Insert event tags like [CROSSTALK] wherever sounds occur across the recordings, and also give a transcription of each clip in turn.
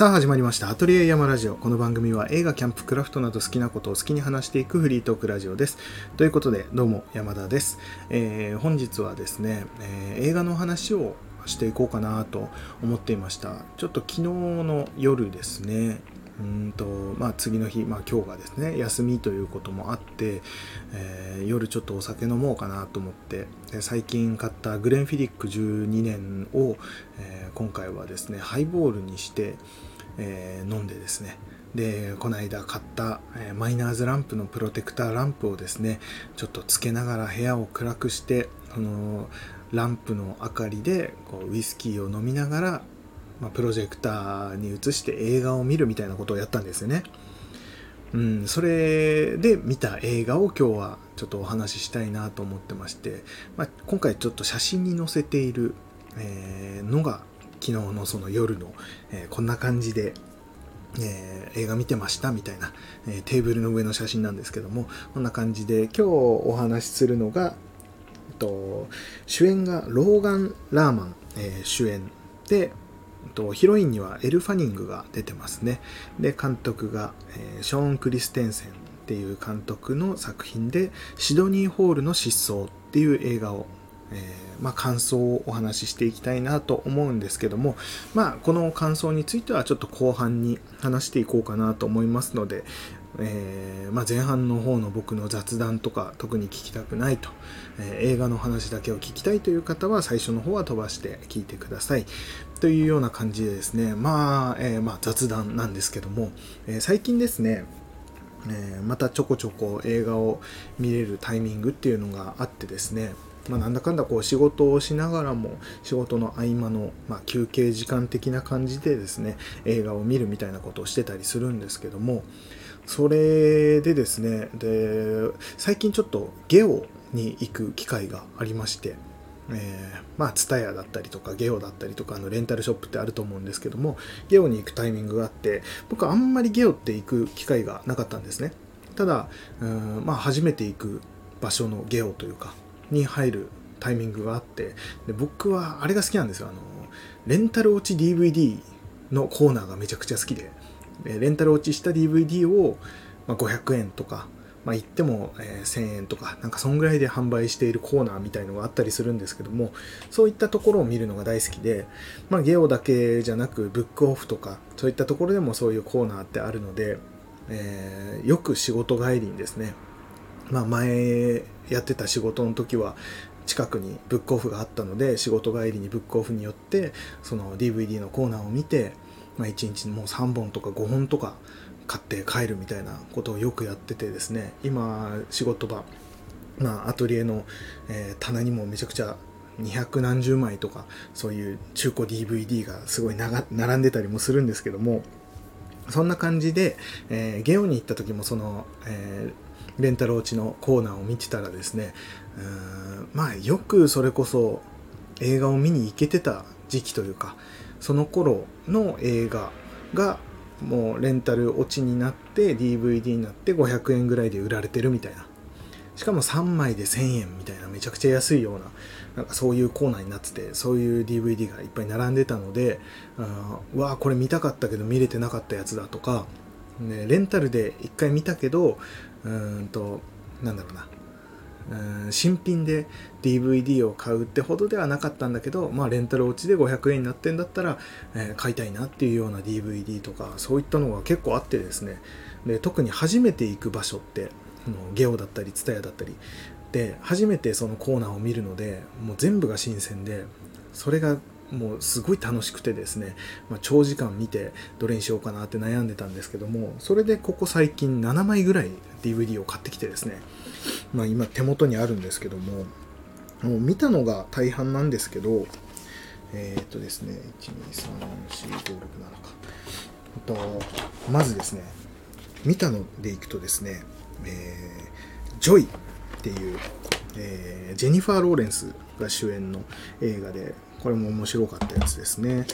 さあ始まりました。アトリエ山ラジオ。この番組は映画、キャンプ、クラフトなど好きなことを好きに話していくフリートークラジオです。ということで、どうも山田です。えー、本日はですね、えー、映画の話をしていこうかなと思っていました。ちょっと昨日の夜ですね、うんとまあ、次の日、まあ、今日がですね休みということもあって、えー、夜ちょっとお酒飲もうかなと思って最近買ったグレンフィディック12年を、えー、今回はですねハイボールにして、えー、飲んでですねでこの間買った、えマイナーズランプのプロテクターランプをですねちょっとつけながら部屋を暗くしてそのランプの明かりでこうウイスキーを飲みながらまあ、プロジェクターに映して映画を見るみたいなことをやったんですよね。うん、それで見た映画を今日はちょっとお話ししたいなと思ってまして、まあ、今回ちょっと写真に載せている、えー、のが昨日のその夜の、え、こんな感じで、えー、映画見てましたみたいな、えテーブルの上の写真なんですけどもこんな感じで今日お話しするのが、えっと、主演がローガン・ラーマン、え主演でえっとヒロインにはエル・ファニングが出てますね。で監督が、え、ショーン・クリステンセンっていう監督の作品でシドニー・ホールの失踪っていう映画を、えー、まあ、感想をお話ししていきたいなと思うんですけども、まあ、この感想についてはちょっと後半に話していこうかなと思いますので、えー、まあ、前半の方の僕の雑談とか特に聞きたくないと、えー、映画の話だけを聞きたいという方は最初の方は飛ばして聞いてください。というような感じでですねまあ、えー、まあ、雑談なんですけども、え最近ですねえまたちょこちょこ映画を見れるタイミングっていうのがあってですねまあ、なんだかんだこう仕事をしながらも仕事の合間の、まあ、休憩時間的な感じでですね映画を見るみたいなことをしてたりするんですけどもそれでですねで最近ちょっとゲオに行く機会がありましてえー、まあツタヤだったりとかゲオだったりとかのレンタルショップってあると思うんですけどもゲオに行くタイミングがあって僕はあんまりゲオって行く機会がなかったんですね。ただうんまあ初めて行く場所のゲオというかに入るタイミングがあってで僕はあれが好きなんですよ。あのレンタル落ち DVD のコーナーがめちゃくちゃ好きで。レンタル落ちした DVD をま500円とか、まあ、言ってもえ1000円とかなんかそんぐらいで販売しているコーナーみたいのがあったりするんですけどもそういったところを見るのが大好きで、まあ、ゲオだけじゃなくブックオフとかそういったところでもそういうコーナーってあるので、えー、よく仕事帰りにですねまあ、前やってた仕事の時は近くにブックオフがあったので仕事帰りにブックオフによってその DVD のコーナーを見て、まあ、1日もう3本とか5本とか買って帰るみたいなことをよくやっててですね。今仕事場、まあ、アトリエの、えー、棚にもめちゃくちゃ200何十枚とかそういう中古 DVD がすごい並んでたりもするんですけどもそんな感じで、えー、ゲオに行った時もその、えーレンタル落ちのコーナーを見てたらですねうんまあよくそれこそ映画を見に行けてた時期というかその頃の映画がもうレンタル落ちになって DVD になって500円ぐらいで売られてるみたいな。しかも3枚で1000円みたいなめちゃくちゃ安いようななんかそういうコーナーになっててそういう DVD がいっぱい並んでたのでうわこれ見たかったけど見れてなかったやつだとかね、レンタルで1回見たけどうんとなんだろうな。うん新品で DVD を買うってほどではなかったんだけど、まあ、レンタル落ちで500円になってんだったら、えー、買いたいなっていうような DVD とかそういったのが結構あってですね。で特に初めて行く場所ってのゲオだったり TSUTAYA だったり。で初めてそのコーナーを見るのでもう全部が新鮮でそれがもうすごい楽しくてですね、まあ、長時間見てどれにしようかなって悩んでたんですけどもそれでここ最近7枚ぐらい DVD を買ってきてですね、まあ、今手元にあるんですけどももう見たのが大半なんですけどえー、っとですね1234567か。とまずですね見たのでいくとですね、えー、ジョイっていう、えー、ジェニファー・ローレンスが主演の映画でこれも面白かったやつですね。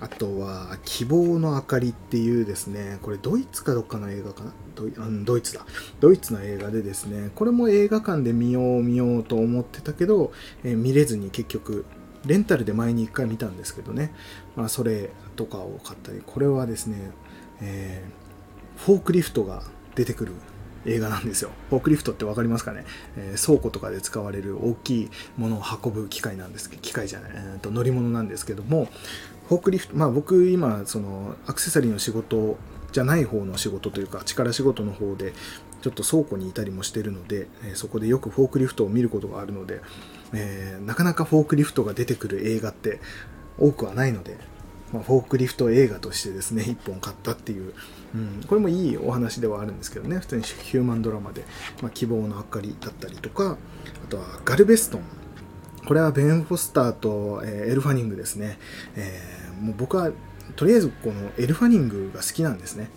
あとは、希望の灯りっていうですね、これドイツかどっかの映画かな？ドイドイツだ。ドイツの映画でですね、これも映画館で見よう見ようと思ってたけど、えー、見れずに結局、レンタルで前に1回見たんですけどね、まあ、それとかを買ったりこれはですね、えー、フォークリフトが出てくる映画なんですよ。フォークリフトって分かりますかね、えー、倉庫とかで使われる大きいものを運ぶ機械なんですけど機械じゃない、えー、と乗り物なんですけどもフォークリフトまあ僕今そのアクセサリーの仕事じゃない方の仕事というか力仕事の方でちょっと倉庫にいたりもしてるので、えー、そこでよくフォークリフトを見ることがあるので、えー、なかなかフォークリフトが出てくる映画って多くはないので、まあ、フォークリフト映画としてですね1本買ったっていう。うん、これもいいお話ではあるんですけどね普通にヒューマンドラマで、まあ、希望の灯りだったりとかあとはガルベストン。これはベン・フォスターと、えー、エル・ファニングですね、えー、もう僕はとりあえずこのエル・ファニングが好きなんですね。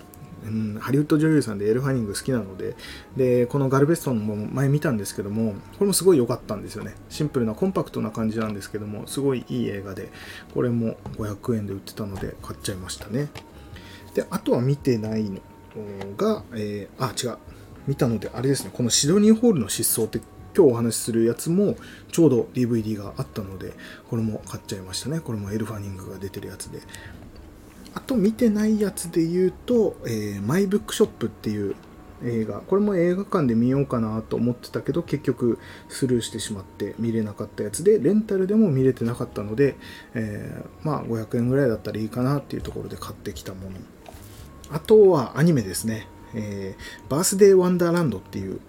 うん、ハリウッド女優さんでエル・ファニング好きなのででこのガルベストンも前見たんですけどもこれもすごい良かったんですよねシンプルなコンパクトな感じなんですけどもすごいいい映画でこれも500円で売ってたので買っちゃいましたねで、あとは見てないのが、えー、あ、違う。見たので、あれですね、このシドニーホールの失踪って今日お話しするやつもちょうど DVD があったので、これも買っちゃいましたね。これもエルファニングが出てるやつで。あと見てないやつで言うと、えー、マイブックショップっていう映画これも映画館で見ようかなと思ってたけど結局スルーしてしまって見れなかったやつでレンタルでも見れてなかったので、えー、まあ500円ぐらいだったらいいかなっていうところで買ってきたものあとはアニメですね。えー、バースデーワンダーランドっていう、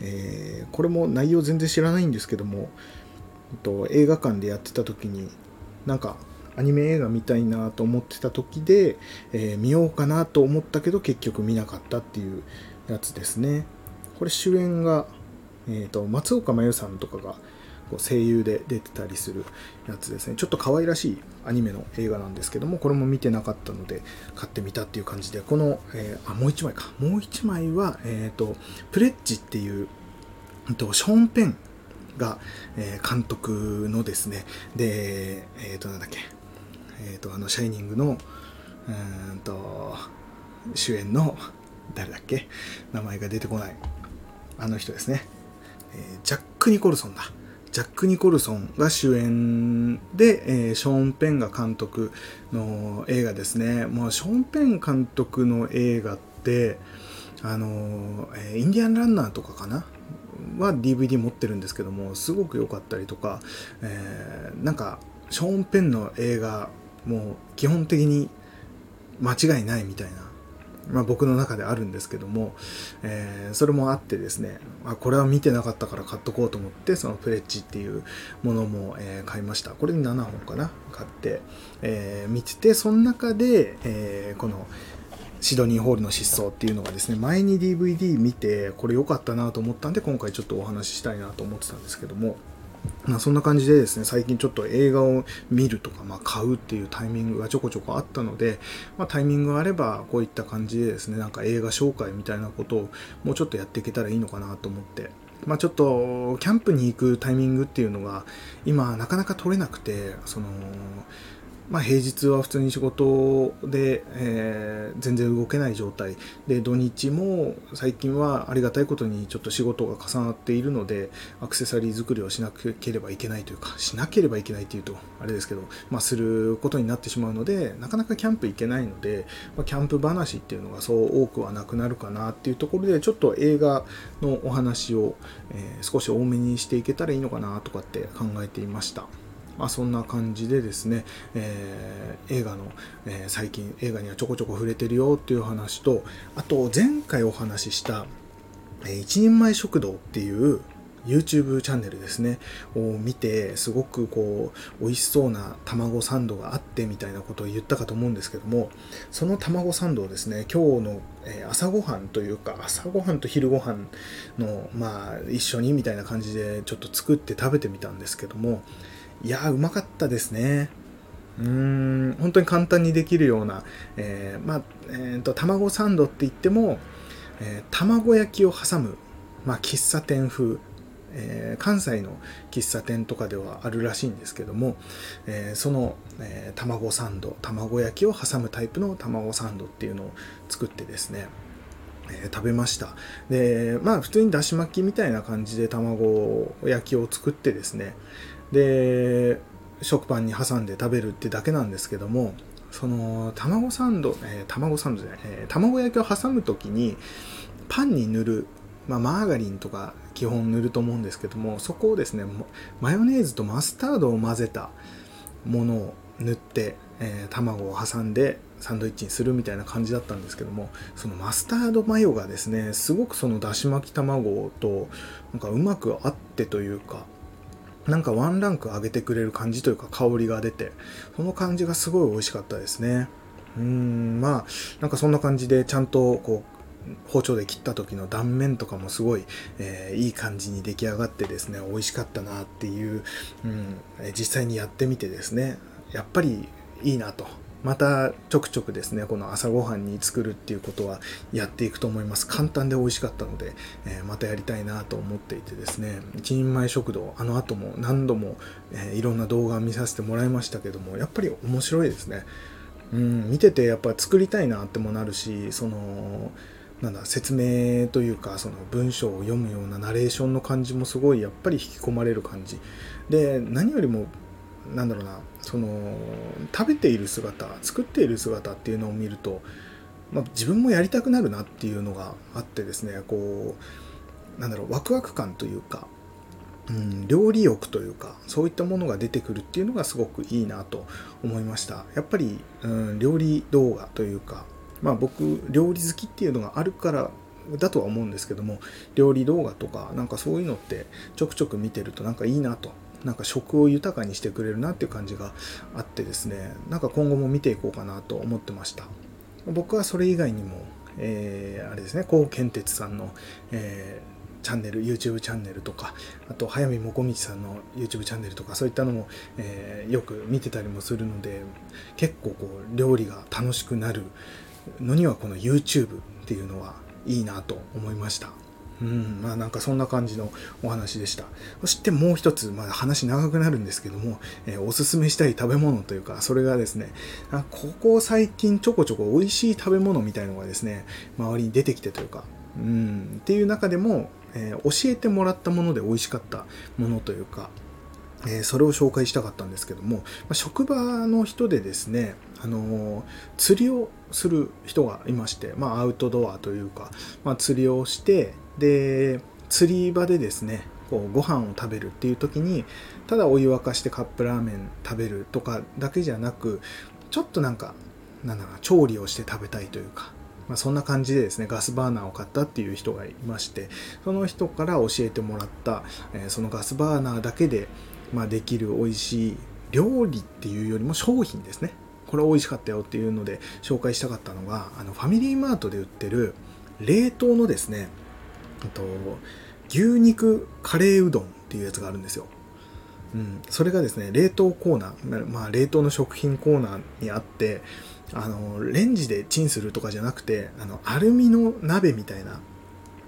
えー、これも内容全然知らないんですけども、えっと映画館でやってた時に、なんかアニメ映画見たいなと思ってた時で、えー、見ようかなと思ったけど結局見なかったっていうやつですね。これ主演が、えーと松岡真優さんとかがこう声優で出てたりするやつですね。ちょっと可愛らしいアニメの映画なんですけどもこれも見てなかったので買ってみたっていう感じでこの、えー、あもう1枚か。もう1枚は、えーと、プレッジっていう、えーと、ショーン・ペンが、えー、監督のですね。でえっ、ー、となんだっけ。えっ、ー、とあの「シャイニングの」うんと主演の誰だっけ？名前が出てこない。あの人ですね、えー、ジャック・ニコルソンだ。ジャック・ニコルソンが主演で、えー、ショーン・ペンが監督の映画ですね。もうショーン・ペン監督の映画って、あのえー、インディアン・ランナーとかかな？は DVD 持ってるんですけども、すごく良かったりとか、えー、なんか、ショーン・ペンの映画、もう基本的に間違いないみたいなまあ、僕の中であるんですけども、えー、それもあってですね、あ、これは見てなかったから買っとこうと思って、そのプレッジっていうものも、えー、買いました。これに7本かな買って、えー、見てて、その中で、えこの、シドニーホールの失踪っていうのがですね、前に DVD 見て、これ良かったなと思ったんで、今回ちょっとお話ししたいなと思ってたんですけども、まあ、そんな感じでですね、最近ちょっと映画を見るとか、まあ、買うっていうタイミングがちょこちょこあったので、まあ、タイミングがあれば、こういった感じでですね、なんか映画紹介みたいなことをもうちょっとやっていけたらいいのかなと思って、まあ、ちょっと、キャンプに行くタイミングっていうのが、今、なかなか取れなくて、その、まあ、平日は普通に仕事で、えー、全然動けない状態で土日も最近はありがたいことにちょっと仕事が重なっているのでアクセサリー作りをしなければいけないというかしなければいけないというとあれですけど、まあ、することになってしまうのでなかなかキャンプ行けないので、まあ、キャンプ話っていうのがそう多くはなくなるかなっていうところでちょっと映画のお話を、えー、少し多めにしていけたらいいのかなとかって考えていました。まあ、そんな感じでですね、えー、映画の、えー、最近映画にはちょこちょこ触れてるよっていう話とあと前回お話しした、えー、一人前食堂っていう YouTube チャンネルですねを見てすごくこう美味しそうな卵サンドがあってみたいなことを言ったかと思うんですけどもその卵サンドをですね今日の朝ごはんというか朝ごはんと昼ごはんのまあ一緒にみたいな感じでちょっと作って食べてみたんですけどもいやうまかったですね。うーん、本当に簡単にできるような、えー、まあ、えーと、卵サンドって言っても、えー、卵焼きを挟む、まあ、喫茶店風、えー、関西の喫茶店とかではあるらしいんですけども、えー、その、えー、卵サンド卵焼きを挟むタイプの卵サンドっていうのを作ってですね、え食べましたでまあ普通にだし巻きみたいな感じで卵焼きを作ってですねで食パンに挟んで食べるってだけなんですけどもその卵サンド、えー、卵サンドじゃない、えー、卵焼きを挟む時にパンに塗る、まあ、マーガリンとか基本塗ると思うんですけどもそこをですねマヨネーズとマスタードを混ぜたものを塗って、えー、卵を挟んでサンドイッチにするみたいな感じだったんですけどもそのマスタードマヨがですねすごくそのだし巻き卵となんかうまく合ってというかなんかワンランク上げてくれる感じというか香りが出て、その感じがすごい美味しかったですね。うん、まあ、なんかそんな感じでちゃんとこう、包丁で切った時の断面とかもすごい、えー、いい感じに出来上がってですね、美味しかったなっていう、うん、実際にやってみてですね、やっぱりいいなとまたちょくちょくですねこの朝ごはんに作るっていうことはやっていくと思います。簡単で美味しかったので、えー、またやりたいなと思っていてですね。一人前食堂あの後も何度も、えー、いろんな動画を見させてもらいましたけどもやっぱり面白いですね。うん見ててやっぱ作りたいなってもなるしそのなんだ説明というかその文章を読むようなナレーションの感じもすごいやっぱり引き込まれる感じ。で何よりもなんだろうなその食べている姿作っている姿っていうのを見ると、まあ、自分もやりたくなるなっていうのがあってですねこうなんだろうワクワク感というか、うん、料理欲というかそういったものが出てくるっていうのがすごくいいなと思いました。やっぱり、うん、料理動画というかまあ僕料理好きっていうのがあるからだとは思うんですけども料理動画とかなんかそういうのってちょくちょく見てるとなんかいいなとなんか食を豊かにしてくれるなっていう感じがあってですねなんか今後も見ていこうかなと思ってました。僕はそれ以外にも、えー、あれですね高健哲さんの、えー、チャンネル YouTube チャンネルとかあと早見もこみちさんの YouTube チャンネルとかそういったのも、えー、よく見てたりもするので結構こう料理が楽しくなるのにはこの YouTube っていうのはいいなと思いました。うん、まあなんかそんな感じのお話でした。そしてもう一つ、まあ話長くなるんですけども、えー、おすすめしたい食べ物というか、それがですね、あここ最近ちょこちょこ美味しい食べ物みたいのがですね、周りに出てきてというか、うん、っていう中でも、えー、教えてもらったもので美味しかったものというか、え、それを紹介したかったんですけども、ま、職場の人でですね、あのー、釣りをする人がいまして、まあ、アウトドアというか、まあ、釣りをして、で釣り場でですねこうご飯を食べるっていう時にただお湯沸かしてカップラーメン食べるとかだけじゃなくちょっとなんかなんだろう調理をして食べたいというか、まあ、そんな感じでですねガスバーナーを買ったっていう人がいましてその人から教えてもらった、え、そのガスバーナーだけで、まあ、できる美味しい料理っていうよりも商品ですね。これ美味しかったよっていうので紹介したかったのがあのファミリーマートで売ってる冷凍のですねと牛肉カレーうどんっていうやつがあるんですよ。うん、それがですね冷凍コーナー、まあ、冷凍の食品コーナーにあってあのレンジでチンするとかじゃなくてあのアルミの鍋みたいな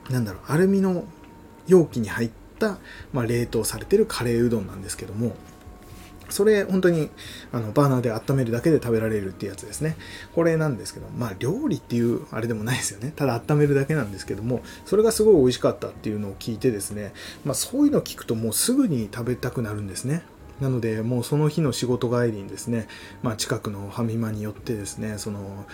なんだろうアルミの容器に入った、まあ、冷凍されてるカレーうどんなんですけどもそれ本当にあのバーナーで温めるだけで食べられるっていうやつですね。これなんですけど、まあ料理っていうあれでもないですよね。ただ温めるだけなんですけども、それがすごい美味しかったっていうのを聞いてですね、まあそういうのを聞くともうすぐに食べたくなるんですね。なのでもうその日の仕事帰りにですね、まあ近くのファミマによってですね、その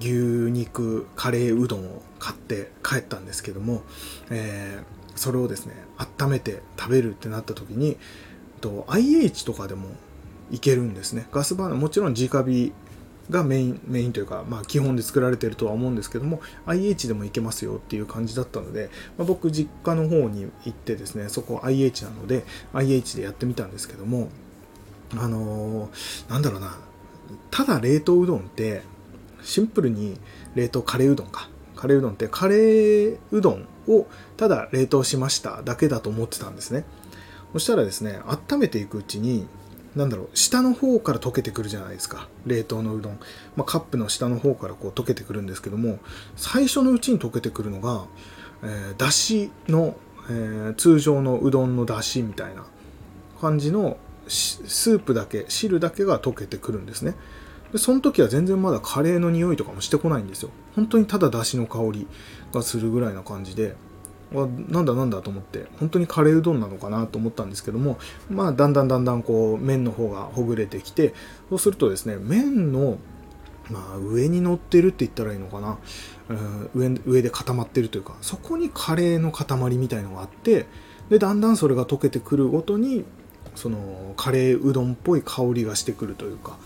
牛肉カレーうどんを買って帰ったんですけども、えー、それをですね、温めて食べるってなった時に、と IH とかでもいけるんですね。ガスバーナーもちろん直火がメインメインというか、まあ、基本で作られてるとは思うんですけども IH でもいけますよっていう感じだったので、まあ、僕実家の方に行ってですねそこ IH なので IH でやってみたんですけどもあのー、なんだろうなただ冷凍うどんってシンプルに冷凍カレーうどんか。カレーうどんってカレーうどんをただ冷凍しましただけだと思ってたんですね。そしたらですね温めていくうちになんだろう下の方から溶けてくるじゃないですか。冷凍のうどん、まあ、カップの下の方からこう溶けてくるんですけども最初のうちに溶けてくるのが、えー、だしの、えー、通常のうどんのだしみたいな感じのスープだけ汁だけが溶けてくるんですね。でその時は全然まだカレーの匂いとかもしてこないんですよ。本当にただだしの香りがするぐらいな感じで。なんだなんだと思って本当にカレーうどんなのかなと思ったんですけどもまあだんだんだんだんこう麺の方がほぐれてきてそうするとですね麺のまあ上に乗ってるって言ったらいいのかな、上上で固まってるというかそこにカレーの塊みたいのがあってでだんだんそれが溶けてくるごとにそのカレーうどんっぽい香りがしてくるというか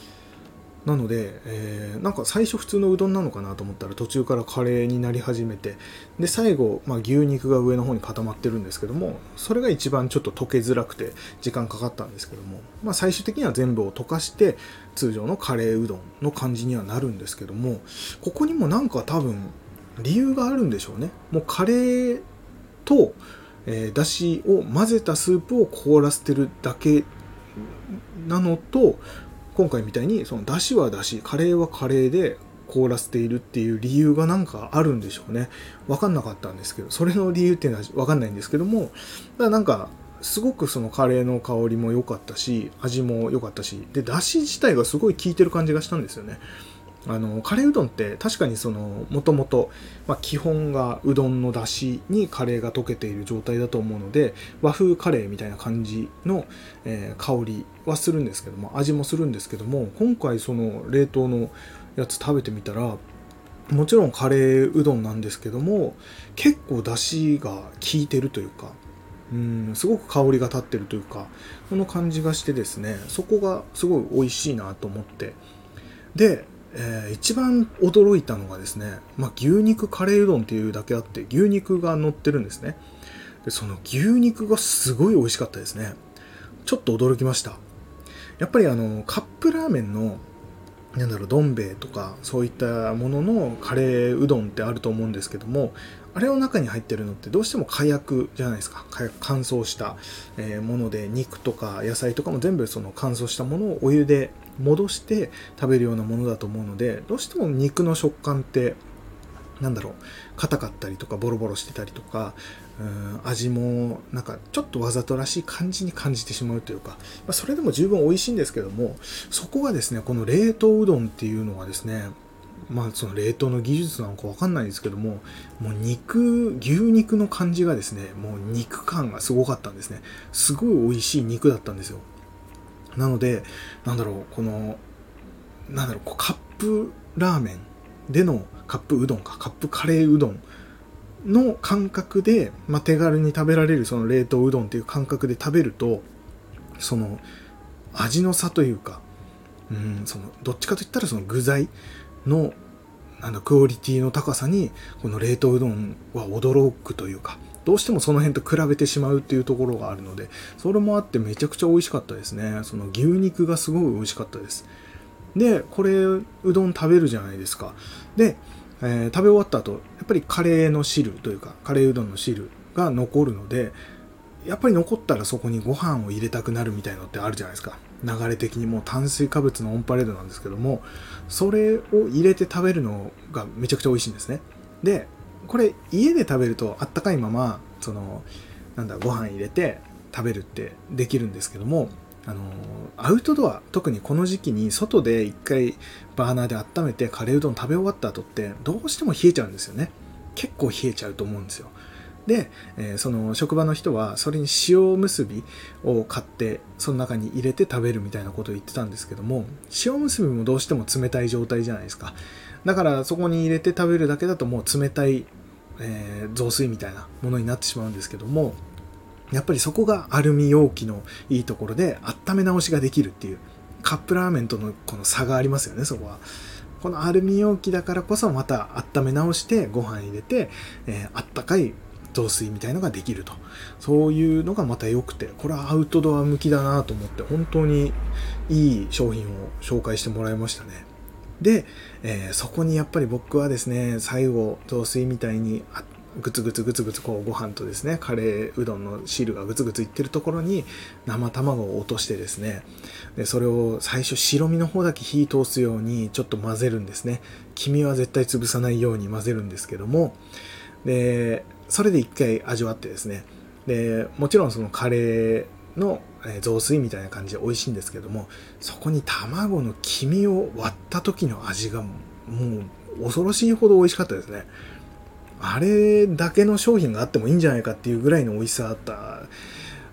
なので、えー、なんか最初普通のうどんなのかなと思ったら途中からカレーになり始めてで最後、まあ、牛肉が上の方に固まってるんですけどもそれが一番ちょっと溶けづらくて時間かかったんですけども、まあ、最終的には全部を溶かして通常のカレーうどんの感じにはなるんですけどもここにもなんか多分理由があるんでしょうね。もうカレーと、えー、だしを混ぜたスープを凍らせてるだけなのと今回みたいにその出汁は出汁カレーはカレーで凍らせているっていう理由がなんかあるんでしょうね。分かんなかったんですけどそれの理由っていうのは分かんないんですけどもだなんかすごくそのカレーの香りも良かったし味も良かったしで出汁自体がすごい効いてる感じがしたんですよね。あのカレーうどんって確かにそのもともと基本がうどんのだしにカレーが溶けている状態だと思うので和風カレーみたいな感じの、えー、香りはするんですけども味もするんですけども今回その冷凍のやつ食べてみたらもちろんカレーうどんなんですけども結構だしが効いてるというかうんすごく香りが立ってるというかこの感じがしてですねそこがすごい美味しいなと思って。でえー、一番驚いたのがですね、まあ、牛肉カレーうどんっていうだけあって牛肉が乗ってるんですね。でその牛肉がすごい美味しかったですね。ちょっと驚きました。やっぱりあのカップラーメンのなんだろうどん兵衛とかそういったもののカレーうどんってあると思うんですけどもあれの中に入ってるのってどうしても火薬じゃないですか。火薬乾燥したもので肉とか野菜とかも全部その乾燥したものをお湯で戻して食べるようなものだと思うのでどうしても肉の食感ってなんだろう硬かったりとかボロボロしてたりとかうん味もなんかちょっとわざとらしい感じに感じてしまうというか、まあ、それでも十分美味しいんですけどもそこがですねこの冷凍うどんっていうのはですねまあその冷凍の技術なのかわかんないですけどももう肉牛肉の感じがですねもう肉感がすごかったんですね。すごい美味しい肉だったんですよ。なのでなんだろうこのなんだろうカップラーメンでのカップうどんかカップカレーうどんの感覚で、まあ、手軽に食べられるその冷凍うどんっていう感覚で食べるとその味の差というかうんそのどっちかといったらその具材のあのクオリティの高さにこの冷凍うどんは驚くというかどうしてもその辺と比べてしまうっていうところがあるのでそれもあってめちゃくちゃ美味しかったですね。その牛肉がすごい美味しかったです。でこれうどん食べるじゃないですか。で、えー、食べ終わった後やっぱりカレーの汁というかカレーうどんの汁が残るのでやっぱり残ったらそこにご飯を入れたくなるみたいのってあるじゃないですか。流れ的にもう炭水化物のオンパレードなんですけどもそれを入れて食べるのがめちゃくちゃ美味しいんですね。でこれ家で食べるとあったかいままそのなんだご飯入れて食べるってできるんですけどもあのアウトドア特にこの時期に外で一回バーナーで温めてカレーうどん食べ終わった後ってどうしても冷えちゃうんですよね。結構冷えちゃうと思うんですよ。で、えー、その職場の人はそれに塩むすびを買ってその中に入れて食べるみたいなことを言ってたんですけども塩むすびもどうしても冷たい状態じゃないですか。だからそこに入れて食べるだけだともう冷たい、えー、雑炊みたいなものになってしまうんですけどもやっぱりそこがアルミ容器のいいところで温め直しができるっていうカップラーメンとのこの差がありますよねそこは。このアルミ容器だからこそまた温め直してご飯入れて、えー、あったかい雑炊みたいのができると。そういうのがまた良くて、これはアウトドア向きだなと思って、本当にいい商品を紹介してもらいましたね。で、えー、そこにやっぱり僕はですね、最後、雑炊みたいにグツグツグツグツこうご飯とですねカレーうどんの汁がグツグツいってるところに生卵を落としてですねでそれを最初白身の方だけ火通すようにちょっと混ぜるんですね。黄身は絶対潰さないように混ぜるんですけどもでそれで一回味わってですねでもちろんそのカレーの雑炊みたいな感じで美味しいんですけどもそこに卵の黄身を割った時の味がもう恐ろしいほど美味しかったですね。あれだけの商品があってもいいんじゃないかっていうぐらいの美味しさだった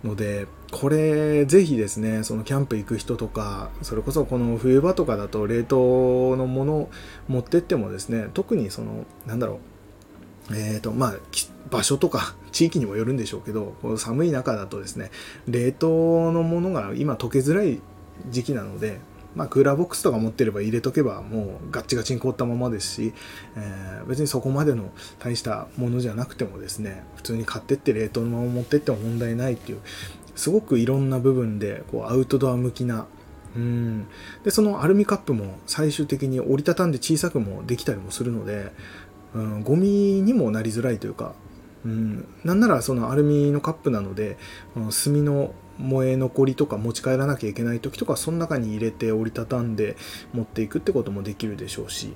のでこれぜひですねそのキャンプ行く人とかそれこそこの冬場とかだと冷凍のもの持ってってもですね特にそのなんだろうえっ、ー、とまあ場所とか地域にもよるんでしょうけどこの寒い中だとですね冷凍のものが今溶けづらい時期なのでまあ、クーラーボックスとか持ってれば入れとけばもうガッチガチに凍ったままですし、えー、別にそこまでの大したものじゃなくてもですね普通に買ってって冷凍のまま持ってっても問題ないっていうすごくいろんな部分でこうアウトドア向きなうん。でそのアルミカップも最終的に折りたたんで小さくもできたりもするので、うん、ゴミにもなりづらいというか、うん、なんならそのアルミのカップなので炭の燃え残りとか持ち帰らなきゃいけない時とかその中に入れて折りたたんで持っていくってこともできるでしょうし、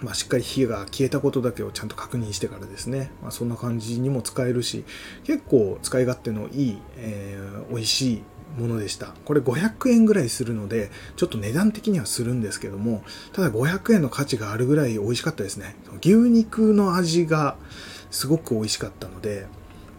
まあ、しっかり火が消えたことだけをちゃんと確認してからですね、まあ、そんな感じにも使えるし結構使い勝手のいい、えー、美味しいものでしたこれ500円ぐらいするのでちょっと値段的にはするんですけどもただ500円の価値があるぐらい美味しかったですね牛肉の味がすごく美味しかったので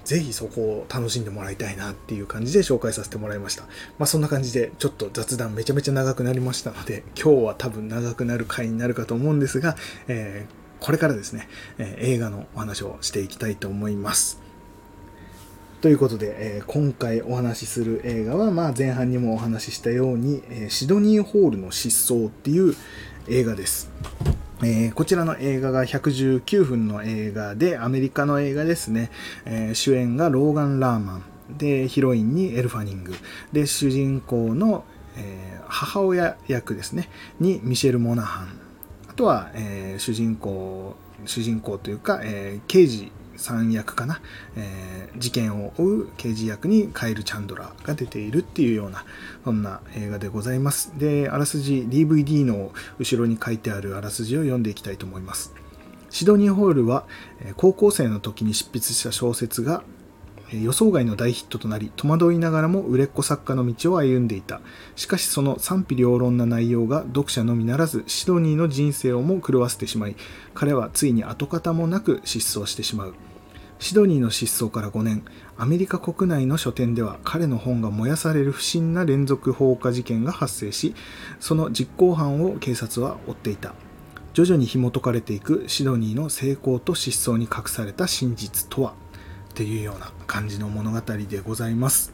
ぜひそこを楽しんでもらいたいなっていう感じで紹介させてもらいました。まあそんな感じでちょっと雑談めちゃめちゃ長くなりましたので、今日は多分長くなる回になるかと思うんですが、えー、これからですね、えー、映画のお話をしていきたいと思います。ということで、えー、今回お話しする映画は、まあ、前半にもお話ししたように、えー、シドニーホールの失踪っていう映画です。えー、こちらの映画が119分の映画で、アメリカの映画ですね。えー、主演がローガン・ラーマン。で、ヒロインにエルファニング。で、主人公の、えー、母親役ですね。にミシェル・モナハン。あとは、え主人公、主人公というか、え刑事3役かな、えー、事件を追う刑事役にカイル・チャンドラーが出ているっていうようなそんな映画でございます。であらすじ DVD の後ろに書いてあるあらすじを読んでいきたいと思います。シドニー・ホールは高校生の時に執筆した小説が予想外の大ヒットとなり戸惑いながらも売れっ子作家の道を歩んでいた。しかしその賛否両論な内容が読者のみならずシドニーの人生をも狂わせてしまい彼はついに跡形もなく失踪してしまう。シドニーの失踪から5年、アメリカ国内の書店では彼の本が燃やされる不審な連続放火事件が発生し、その実行犯を警察は追っていた。徐々に紐解かれていくシドニーの成功と失踪に隠された真実とは？っていうような感じの物語でございます。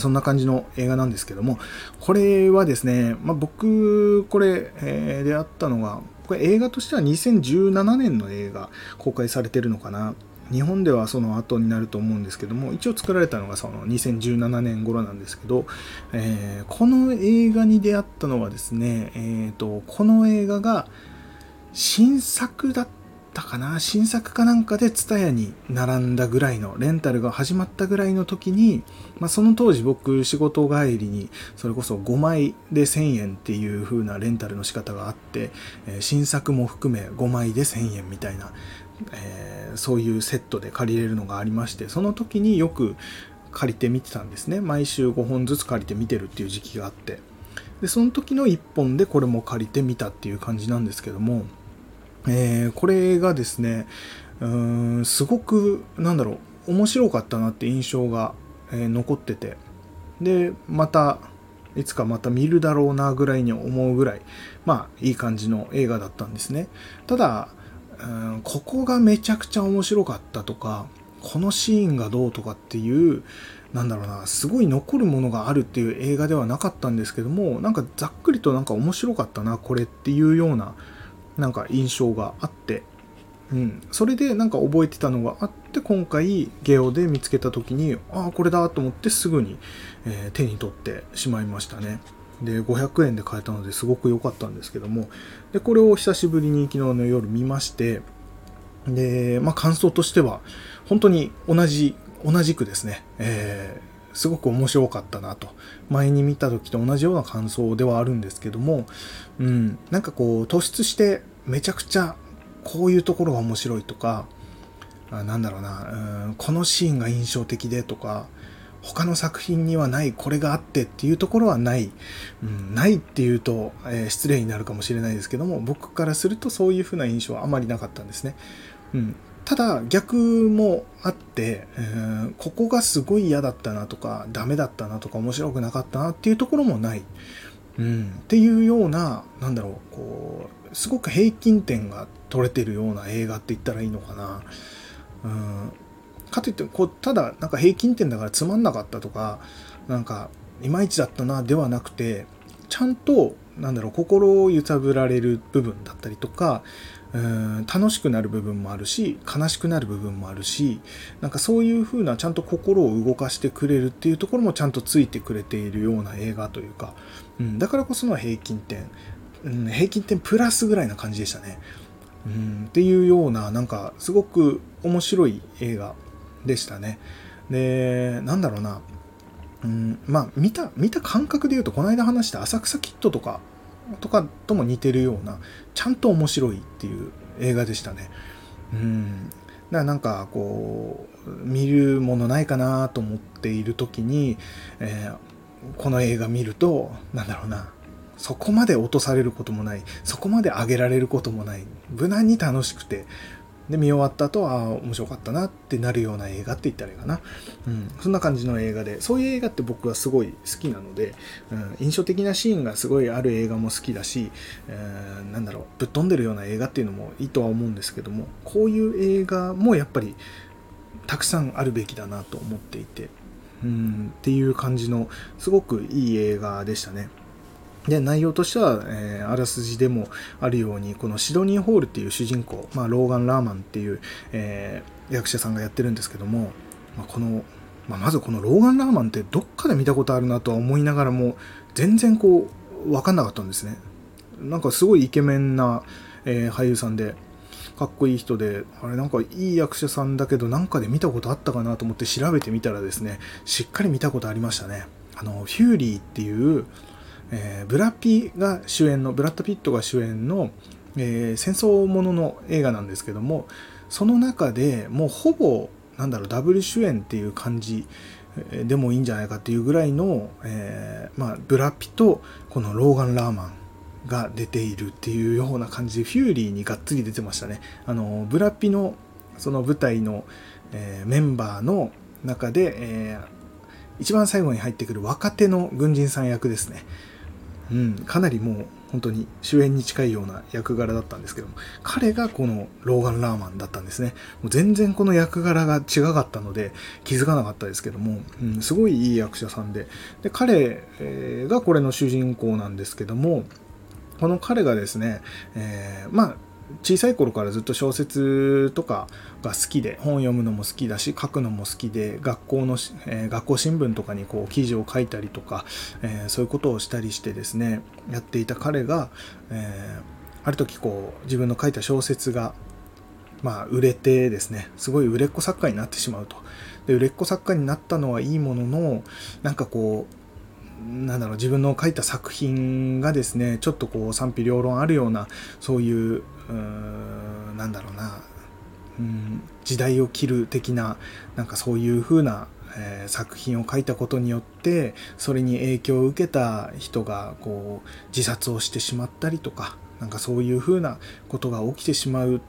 そんな感じの映画なんですけども、これはですね、まあ、僕、これ、えー、出会ったのが、これ映画としては2017年の映画公開されてるのかな日本ではその後になると思うんですけども一応作られたのがその2017年頃なんですけど、えー、この映画に出会ったのはですね、えーと、この映画が新作だったかな新作かなんかで蔦屋に並んだぐらいのレンタルが始まったぐらいの時に、まあ、その当時僕仕事帰りにそれこそ5枚で1000円っていう風なレンタルの仕方があって、えー、新作も含め5枚で1000円みたいなえー、そういうセットで借りれるのがありましてその時によく借りて見てたんですね。毎週5本ずつ借りて見てるっていう時期があって。でその時の1本でこれも借りてみたっていう感じなんですけども、えー、これがですねうーんすごくなんだろう面白かったなって印象が、えー、残ってて。でまたいつかまた見るだろうなぐらいに思うぐらいまあいい感じの映画だったんですね。ただうんここがめちゃくちゃ面白かったとかこのシーンがどうとかっていうなんだろうなすごい残るものがあるっていう映画ではなかったんですけどもなんかざっくりとなんか面白かったなこれっていうようななんか印象があって、うん、それでなんか覚えてたのがあって今回ゲオで見つけた時にああこれだと思ってすぐに、えー、手に取ってしまいましたね。で500円で買えたのですごく良かったんですけどもでこれを久しぶりに昨日の夜見ましてで、まあ、感想としては本当に同じ同じくですね、えー、すごく面白かったなと前に見た時と同じような感想ではあるんですけども、うん、なんかこう突出してめちゃくちゃこういうところが面白いとかあなんだろうなうんこのシーンが印象的でとか他の作品にはないこれがあってっていうところはない、うん、ないっていうと、えー、失礼になるかもしれないですけども僕からするとそういうふうな印象はあまりなかったんですね。うん、ただ逆もあって、えー、ここがすごい嫌だったなとかダメだったなとか面白くなかったなっていうところもない、うん、っていうようななんだろうこうすごく平均点が取れてるような映画って言ったらいいのかな、うん、かといってこうただなんか平均点だからつまんなかったとかなんかいまいちだったなではなくてちゃんとなんだろう心を揺さぶられる部分だったりとかうん楽しくなる部分もあるし悲しくなる部分もあるしなんかそういう風なちゃんと心を動かしてくれるっていうところもちゃんとついてくれているような映画というか、うん、だからこその平均点、うん、平均点プラスぐらいな感じでしたね。うん、っていうようななんかすごく面白い映画でしたね。でなんだろうな。うん、まあ見た見た感覚で言うとこの間話した浅草キッドとかとかとも似てるようなちゃんと面白いっていう映画でしたね。うん、だからなんかこう見るものないかなと思っている時に、えー、この映画見るとなんだろうな。そこまで落とされることもない。そこまで上げられることもない。無難に楽しくてで、見終わった後、ああ、面白かったなってなるような映画って言ったらいいかな。うん、そんな感じの映画で、そういう映画って僕はすごい好きなので、うん、印象的なシーンがすごいある映画も好きだし、えー、なんだろう、ぶっ飛んでるような映画っていうのもいいとは思うんですけども、こういう映画もやっぱりたくさんあるべきだなと思っていて、うん、っていう感じの、すごくいい映画でしたね。で、内容としては、えー、あらすじでもあるように、このシドニー・ホールっていう主人公、まあ、ローガン・ラーマンっていう、えー、役者さんがやってるんですけども、まあ、この、まあ、まずこのローガン・ラーマンってどっかで見たことあるなとは思いながらも、全然こう、わかんなかったんですね。なんかすごいイケメンな、えー、俳優さんで、かっこいい人で、あれなんかいい役者さんだけど、なんかで見たことあったかなと思って調べてみたらですね、しっかり見たことありましたね。あの、フューリーっていう、えー、ブラピが主演のブラッド・ピットが主演の、えー、戦争ものの映画なんですけどもその中でもうほぼなんだろうダブル主演っていう感じでもいいんじゃないかっていうぐらいの、えー、まあ、ブラピとこのローガン・ラーマンが出ているっていうような感じでフューリーにがっつり出てましたね。あのブラピのその舞台の、えー、メンバーの中で、えー、一番最後に入ってくる若手の軍人さん役ですね。うん、かなりもう本当に主演に近いような役柄だったんですけども彼がこのローガン・ラーマンだったんですね。もう全然この役柄が違かったので気づかなかったですけども、うん、すごいいい役者さんで。で彼、がこれの主人公なんですけどもこの彼がですね、えー、まあ小さい頃からずっと小説とかが好きで本読むのも好きだし書くのも好きで学校の、えー、学校新聞とかにこう記事を書いたりとか、えー、そういうことをしたりしてですねやっていた彼が、えー、ある時こう自分の書いた小説がまあ売れてですねすごい売れっ子作家になってしまうと。で売れっ子作家になったのはいいもののなんかこうなんだろう自分の書いた作品がですねちょっとこう賛否両論あるようなそういううなんだろうな。うん時代を切る的ななんかそういう風な、えー、作品を書いたことによってそれに影響を受けた人がこう自殺をしてしまったりとかなんかそういう風なことが起きてしまう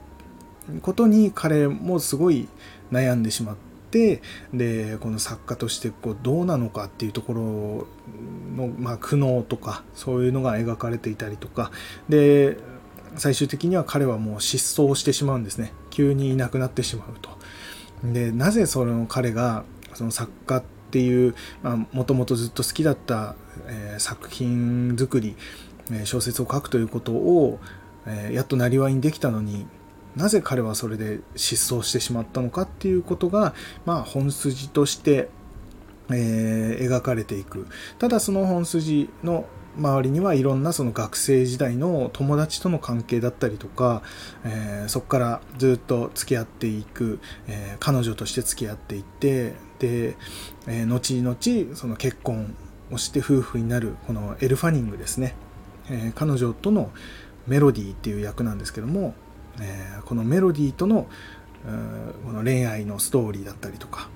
ことに彼もすごい悩んでしまってでこの作家としてこうどうなのかっていうところの、まあ、苦悩とかそういうのが描かれていたりとかで最終的には彼はもう失踪してしまうんですね。急にいなくなってしまうと。でなぜその彼がその作家っていうもともとずっと好きだった、えー、作品作り、えー、小説を書くということを、えー、やっとなりわいにできたのになぜ彼はそれで失踪してしまったのかっていうことが、まあ、本筋として、えー、描かれていく。ただその本筋の周りにはいろんなその学生時代の友達との関係だったりとか、えー、そこからずっと付き合っていく、えー、彼女として付き合っていってで、えー、後々その結婚をして夫婦になるこのエル・ファニングですね、え彼女とのメロディーっていう役なんですけども、えこのメロディーとのこの恋愛のストーリーだったりとか。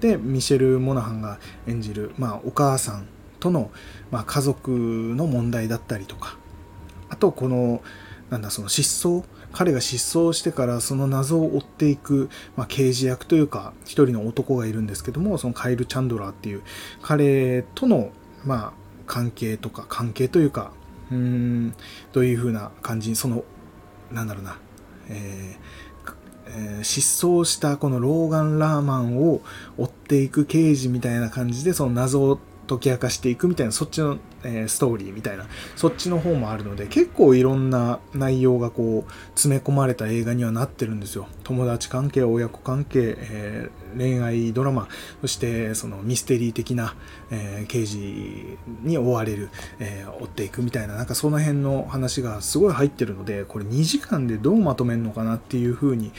でミシェル・モナハンが演じる、まあ、お母さんとの、まあ、家族の問題だったりとか。あとこのなんだその失踪。彼が失踪してからその謎を追っていく、まあ、刑事役というか一人の男がいるんですけどもそのカイル・チャンドラーっていう彼とのまあ関係とか関係というかうーんどういう風な感じにそのなんだろうな、えーえー、失踪したこのローガン・ラーマンを追っていく刑事みたいな感じでその謎を解き明かしていくみたいなそっちのえー、ストーリーみたいな、そっちの方もあるので、結構いろんな内容がこう、詰め込まれた映画にはなってるんですよ。友達関係、親子関係、えー、恋愛ドラマ、そしてそのミステリー的な、えー、刑事に追われる、え追っていくみたいな、なんかその辺の話がすごい入ってるので、これ2時間でどうまとめるのかなっていうふうに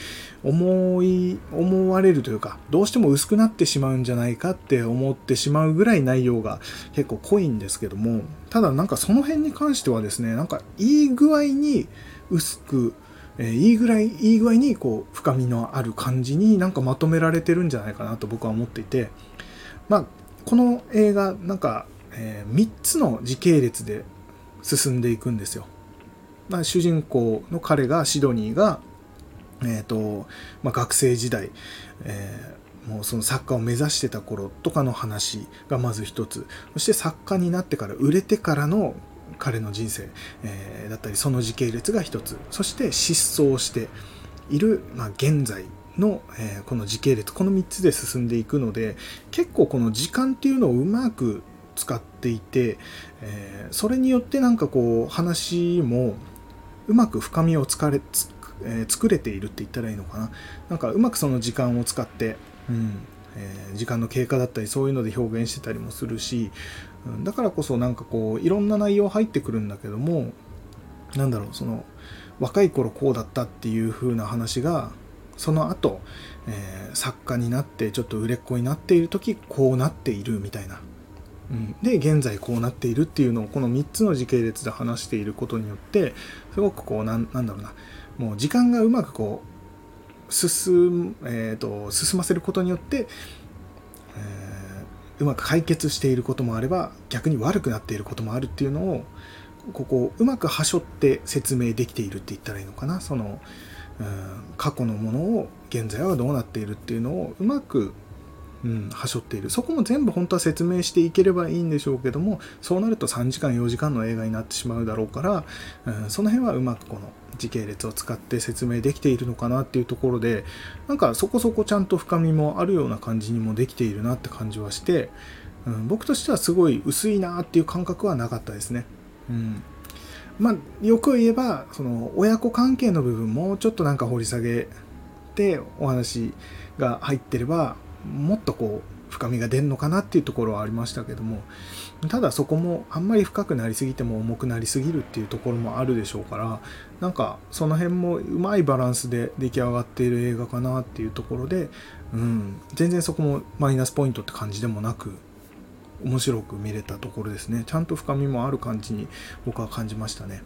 思い、思われるというか、どうしても薄くなってしまうんじゃないかって思ってしまうぐらい内容が結構濃いんですけど、もただなんかその辺に関してはですねなんかいい具合に薄く、えー、いいぐらいいい具合にこう深みのある感じになんかまとめられてるんじゃないかなと僕は思っていてまあこの映画なんか、えー、3つの時系列で進んでいくんですよ。まあ、主人公の彼がシドニーが、えーとまあ、学生時代、えもうその作家を目指してた頃とかの話がまず一つそして作家になってから売れてからの彼の人生、えー、だったりその時系列が一つ。そして失踪している、まあ、現在の、えー、この時系列この3つで進んでいくので結構この時間っていうのをうまく使っていて、えー、それによってなんかこう話もうまく深みをつかれつ、えー、作れているって言ったらいいのかな。なんかうまくその時間を使ってうんえー、時間の経過だったりそういうので表現してたりもするし、だからこそなんかこういろんな内容入ってくるんだけどもなんだろうその若い頃こうだったっていう風な話がその後、えー、作家になってちょっと売れっ子になっている時こうなっているみたいな。うん、で現在こうなっているっていうのをこの3つの時系列で話していることによってすごくこうなんだろうなもう時間がうまくこう進,、えーと、進ませることによって、えー、うまく解決していることもあれば逆に悪くなっていることもあるっていうのをここをうまくはしょって説明できているって言ったらいいのかな。その、過去のものを現在はどうなっているっていうのをうまくうん、はしょっているそこも全部本当は説明していければいいんでしょうけどもそうなると3時間4時間の映画になってしまうだろうから、うん、その辺はうまくこの時系列を使って説明できているのかなっていうところでなんかそこそこちゃんと深みもあるような感じにもできているなって感じはして、うん、僕としてはすごい薄いなっていう感覚はなかったですね。うんまあ、よく言えばその親子関係の部分もちょっとなんか掘り下げてお話が入ってればもっとこう深みが出るのかなっていうところはありましたけどもただそこもあんまり深くなりすぎても重くなりすぎるっていうところもあるでしょうからなんかその辺もうまいバランスで出来上がっている映画かなっていうところで、うん、全然そこもマイナスポイントって感じでもなく面白く見れたところですねちゃんと深みもある感じに僕は感じましたね。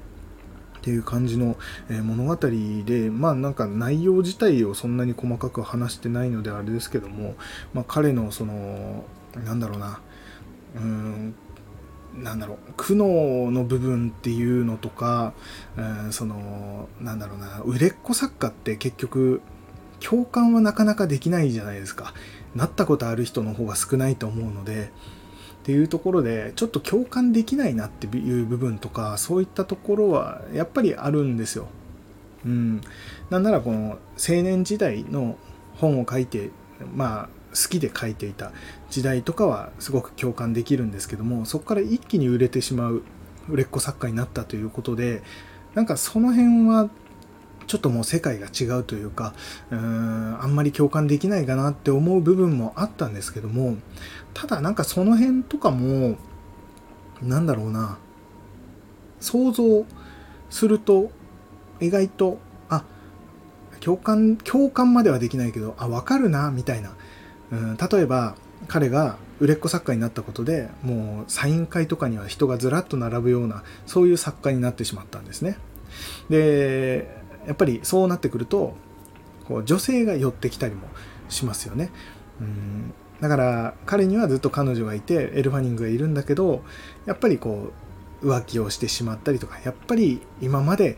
っていう感じの、え物語でまあなんか内容自体をそんなに細かく話してないのであれですけども、まあ、彼のそのなんだろうなうーんなんだろう苦悩の部分っていうのとか、うん、そのなんだろうな売れっ子作家って結局共感はなかなかできないじゃないですか。なったことある人の方が少ないと思うのでっていうところでちょっと共感できないなっていう部分とかそういったところはやっぱりあるんですよ。うん、なんならこの青年時代の本を書いてまあ好きで書いていた時代とかはすごく共感できるんですけどもそこから一気に売れてしまう売れっ子作家になったということでなんかその辺はちょっともう世界が違うというかうーんあんまり共感できないかなって思う部分もあったんですけどもただなんかその辺とかもなんだろうな想像すると意外とあ共感共感まではできないけどあ分かるなみたいな。うん例えば彼が売れっ子作家になったことでもうサイン会とかには人がずらっと並ぶようなそういう作家になってしまったんですね。でやっぱりそうなってくるとこう女性が寄ってきたりもしますよね。うんだから彼にはずっと彼女がいてエルファニングがいるんだけどやっぱりこう浮気をしてしまったりとかやっぱり今まで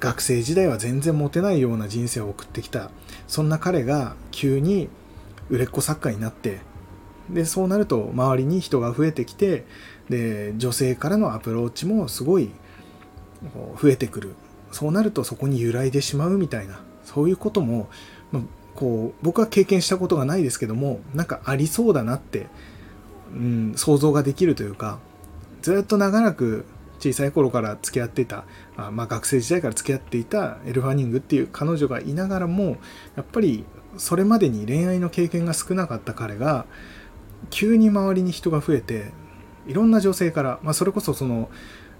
学生時代は全然モテないような人生を送ってきたそんな彼が急に売れっ子作家になってでそうなると周りに人が増えてきてで女性からのアプローチもすごい増えてくるそうなるとそこに揺らいでしまうみたいなそういうことも、まあ、こう僕は経験したことがないですけどもなんかありそうだなって、うん、想像ができるというかずっと長らく小さい頃から付き合っていたあ、まあ、学生時代から付き合っていたエルファニングっていう彼女がいながらもやっぱりそれまでに恋愛の経験が少なかった彼が急に周りに人が増えていろんな女性から、まあ、それこそその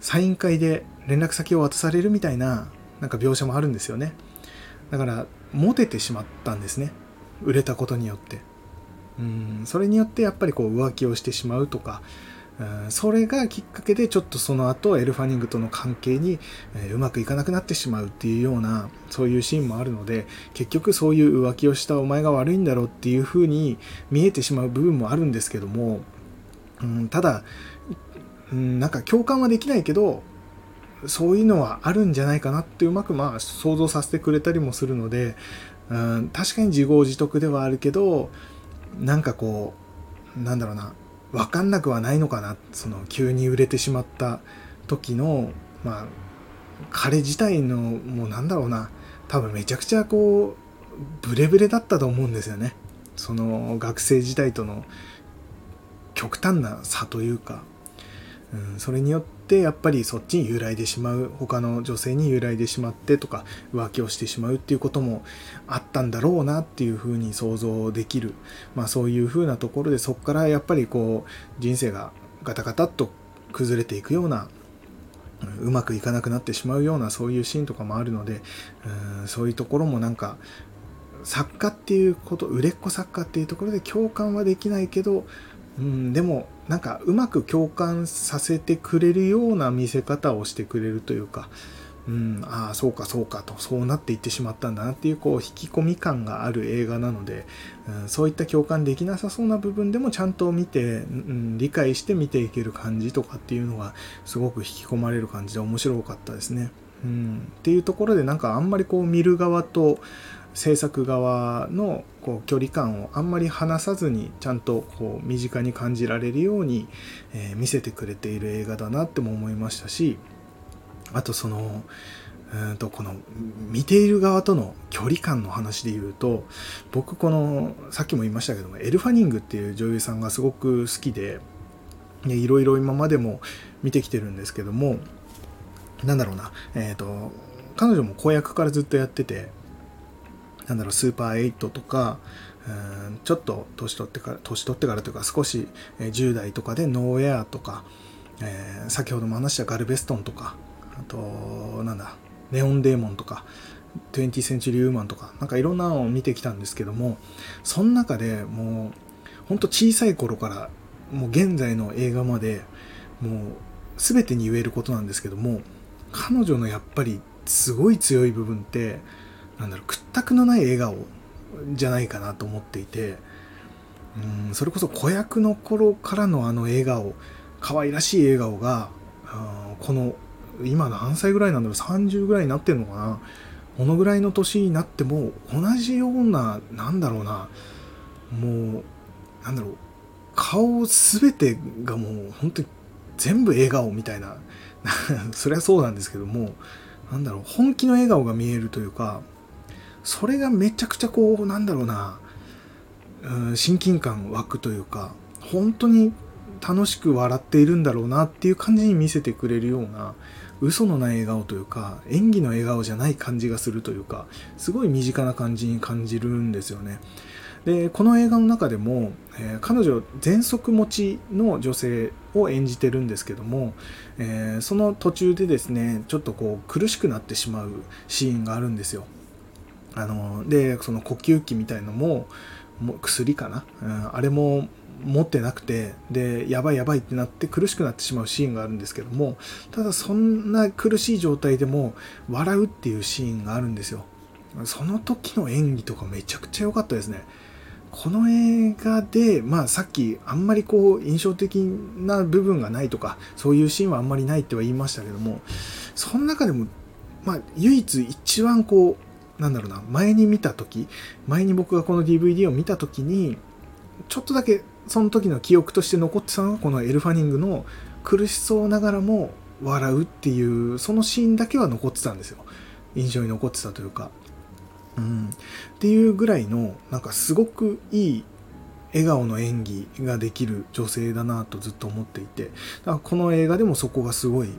サイン会で連絡先を渡されるみたいななんか描写もあるんですよね。だからモテてしまったんですね。売れたことによって。うんそれによってやっぱりこう浮気をしてしまうとかそれがきっかけでちょっとその後エルファニングとの関係にうまくいかなくなってしまうっていうようなそういうシーンもあるので結局そういう浮気をしたお前が悪いんだろうっていう風に見えてしまう部分もあるんですけども、うん、ただ、うん、なんか共感はできないけどそういうのはあるんじゃないかなってうまくまあ想像させてくれたりもするので、うん、確かに自業自得ではあるけどなんかこうなんだろうな分かんなくはないのかなその急に売れてしまった時のまあ彼自体のもうなんだろうな多分めちゃくちゃこうブレブレだったと思うんですよね。その学生時代との極端な差というか、うん、それによってやっぱりそっちに揺らいでしまう他の女性に揺らいでしまってとか浮気をしてしまうっていうこともあったんだろうなっていうふうに想像できる、まあ、そういうふうなところでそこからやっぱりこう人生がガタガタっと崩れていくようなうまくいかなくなってしまうようなそういうシーンとかもあるのでうんそういうところもなんか作家っていうこと売れっ子作家っていうところで共感はできないけどうん、でもなんかうまく共感させてくれるような見せ方をしてくれるというか、うん、ああそうかそうかとそうなっていってしまったんだなっていうこう引き込み感がある映画なので、うん、そういった共感できなさそうな部分でもちゃんと見て、うん、理解して見ていける感じとかっていうのがすごく引き込まれる感じで面白かったですね。うん、っていうところでなんかあんまりこう見る側と制作側のこう距離感をあんまり離さずにちゃんとこう身近に感じられるように、えー、見せてくれている映画だなっても思いましたしあとそのうんとこの見ている側との距離感の話で言うと僕このさっきも言いましたけどもエル・ファニングっていう女優さんがすごく好きでいろいろ今までも見てきてるんですけどもなんだろうなえっ、ー、と彼女も子役からずっとやっててなんだろう、スーパー8とか、うんちょっと年取ってから、年取ってからというか少し10代とかでノーエアとか、えー、先ほども話したガルベストンとか、あと、なんだ、ネオンデーモンとか、20センチュリーウーマンとか、なんかいろんなのを見てきたんですけども、その中でもう、ほんと小さい頃から、もう現在の映画まで、もう全てに言えることなんですけども、彼女のやっぱりすごい強い部分って、なんだろう屈託のない笑顔じゃないかなと思っていてうんそれこそ子役の頃からのあの笑顔可愛らしい笑顔がこの今何歳ぐらいなんだろう30ぐらいになってんのかなこのぐらいの年になっても同じようななんだろうなもうなんだろう顔全てがもう本当に全部笑顔みたいな。[LAUGHS] そりゃそうなんですけどもなんだろう本気の笑顔が見えるというかそれがめちゃくちゃこうなんだろうな、うん、親近感湧くというか本当に楽しく笑っているんだろうなっていう感じに見せてくれるような嘘のない笑顔というか演技の笑顔じゃない感じがするというかすごい身近な感じに感じるんですよね。でこの映画の中でも、えー、彼女喘息持ちの女性を演じてるんですけども、えー、その途中でですねちょっとこう苦しくなってしまうシーンがあるんですよ。あのでその呼吸器みたいのもも薬かな、うん、あれも持ってなくてでやばいやばいってなって苦しくなってしまうシーンがあるんですけどもただそんな苦しい状態でも笑うっていうシーンがあるんですよ。その時の演技とかめちゃくちゃ良かったですね。この映画で、まあさっきあんまりこう印象的な部分がないとか、そういうシーンはあんまりないっては言いましたけども、その中でもまあ唯一一番こうなんだろうな前に見た時前に僕がこの DVD を見た時にちょっとだけその時の記憶として残ってたのがこのエルファニングの苦しそうながらも笑うっていうそのシーンだけは残ってたんですよ。印象に残ってたというか、うん、っていうぐらいのなんかすごくいい笑顔の演技ができる女性だなとずっと思っていて。だからこの映画でもそこがすごい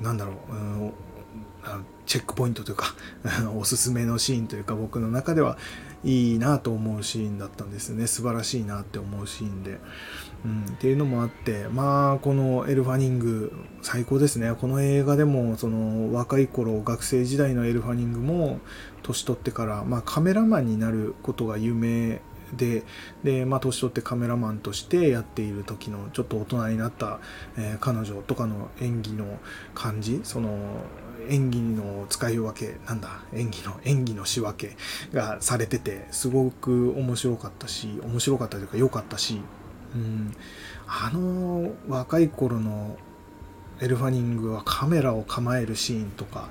なんだろう、うん、チェックポイントというか [LAUGHS] おすすめのシーンというか僕の中ではいいなと思うシーンだったんですね。素晴らしいなって思うシーンで、うん、っていうのもあってまあこのエルファニング最高ですね。この映画でもその若い頃学生時代のエルファニングも年取ってから、まあ、カメラマンになることが有名でで、まあ、年取ってカメラマンとしてやっている時のちょっと大人になった、えー、彼女とかの演技の感じその演技の使い分けなんだ。演技の演技の仕分けがされててすごく面白かったし面白かったというか良かったし、うん、あの若い頃のエルファニングはカメラを構えるシーンとか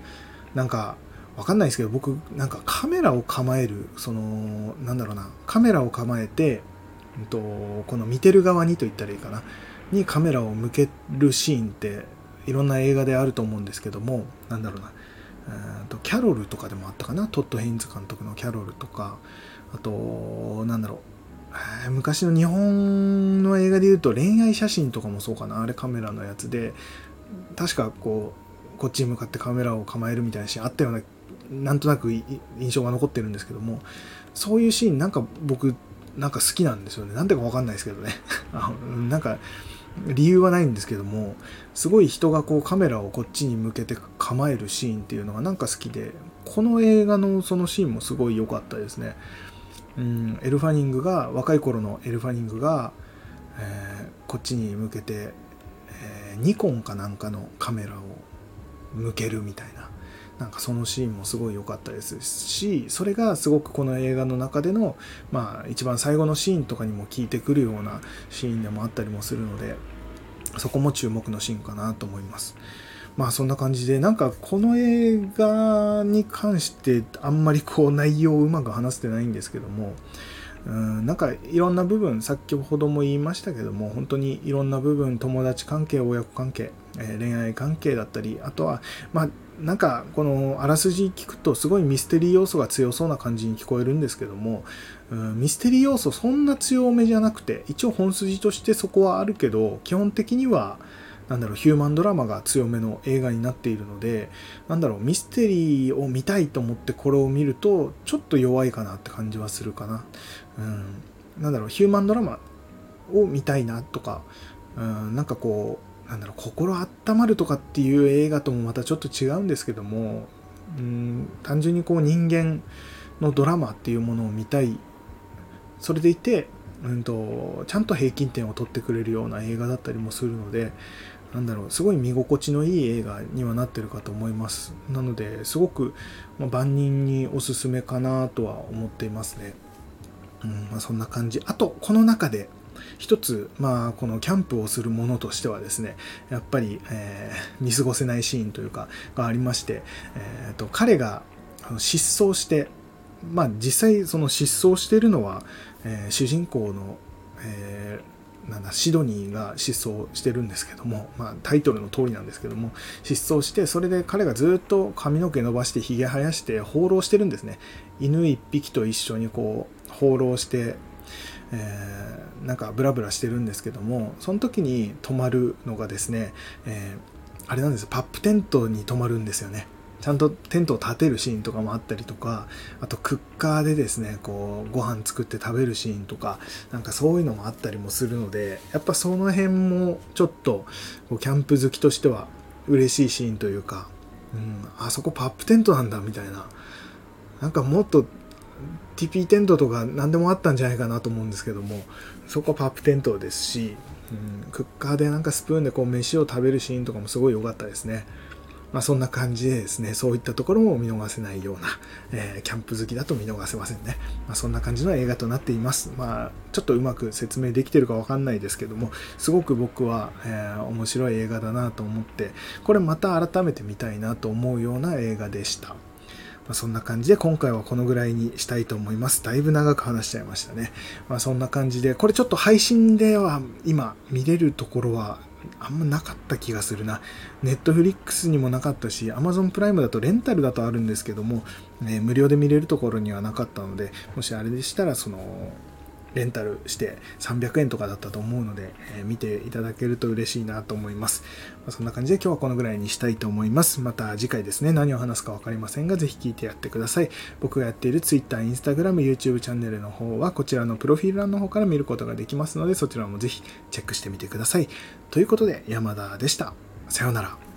なんかわかんないですけど僕なんかカメラを構えるそのなんだろうなカメラを構えて、うんと、この見てる側にと言ったらいいかな。にカメラを向けるシーンっていろんな映画であると思うんですけどもなんだろうな。とキャロルとかでもあったかな？トッド・ヘインズ監督のキャロルとか。あとなんだろう。昔の日本の映画で言うと恋愛写真とかもそうかな。あれカメラのやつで。確かこうこっちに向かってカメラを構えるみたいなシーンあったようななんとなく印象が残ってるんですけども。そういうシーンなんか僕なんか好きなんですよね。なんでかわかんないですけどね。[LAUGHS] なんか理由はないんですけどもすごい人がこうカメラをこっちに向けて構えるシーンっていうのがなんか好きでこの映画のそのシーンもすごい良かったですね。うんエルファニングが若い頃のエルファニングが、えー、こっちに向けて、えー、ニコンかなんかのカメラを向けるみたいな。なんかそのシーンもすごい良かったですしそれがすごくこの映画の中でのまあ一番最後のシーンとかにも効いてくるようなシーンでもあったりもするのでそこも注目のシーンかなと思います。まあそんな感じでなんかこの映画に関してあんまりこう内容をうまく話せてないんですけどもうんなんかいろんな部分先ほども言いましたけども本当にいろんな部分友達関係親子関係、えー、恋愛関係だったりあとはまあなんかこのあらすじ聞くとすごいミステリー要素が強そうな感じに聞こえるんですけども、うん、ミステリー要素そんな強めじゃなくて一応本筋としてそこはあるけど基本的にはなんだろうヒューマンドラマが強めの映画になっているのでなんだろうミステリーを見たいと思ってこれを見るとちょっと弱いかなって感じはするかな、うん、なんだろうヒューマンドラマを見たいなとか、うん、なんかこうなんだろう心温まるとかっていう映画ともまたちょっと違うんですけどもうん単純にこう人間のドラマっていうものを見たい。それでいて、うんと、ちゃんと平均点を取ってくれるような映画だったりもするのでなんだろうすごい見心地のいい映画にはなってるかと思います。なのですごく、ま、万人におすすめかなとは思っていますね、うんまあ、そんな感じ。あとこの中で一つ、まあ、このキャンプをするものとしてはですね、やっぱり、えー、見過ごせないシーンというか、がありまして、えーと、彼が失踪して、まあ、実際その失踪しているのは、えー、主人公の、えー、なんだシドニーが失踪してるんですけども、まあ、タイトルの通りなんですけども失踪してそれで彼がずっと髪の毛伸ばしてひげ生やして放浪してるんですね。犬一匹と一緒にこう放浪してえー、なんかブラブラしてるんですけどもその時に泊まるのがですね、えー、あれなんですパップテントに泊まるんですよね。ちゃんとテントを立てるシーンとかもあったりとかあとクッカーでですねこうご飯作って食べるシーンとかなんかそういうのもあったりもするのでやっぱその辺もちょっとこうキャンプ好きとしては嬉しいシーンというか、うん、あそこパップテントなんだみたいな。なんかもっと TP テントとか何でもあったんじゃないかなと思うんですけどもそこはパップテントですし、うん、クッカーでなんかスプーンでこう飯を食べるシーンとかもすごい良かったですね。まあ、そんな感じでですね、そういったところも見逃せないような、えー、キャンプ好きだと見逃せませんね。まあ、そんな感じの映画となっています。まあ、ちょっとうまく説明できてるかわかんないですけども、すごく僕は、えー、面白い映画だなと思って、これまた改めて見たいなと思うような映画でした。まあ、そんな感じで今回はこのぐらいにしたいと思います。だいぶ長く話しちゃいましたね。まあ、そんな感じで、これちょっと配信では今見れるところはあんまなかった気がするな。ネットフリックスにもなかったし、Amazon プライムだとレンタルだとあるんですけども、ね、無料で見れるところにはなかったので、もしあれでしたら、その、レンタルして300円とかだったと思うので、え、見ていただけると嬉しいなと思います。まあ、そんな感じで今日はこのぐらいにしたいと思います。また次回ですね、何を話すか分かりませんが、ぜひ聞いてやってください。僕がやっている Twitter、Instagram、YouTube チャンネルの方はこちらのプロフィール欄の方から見ることができますので、そちらもぜひチェックしてみてください。ということで、山田でした。さようなら。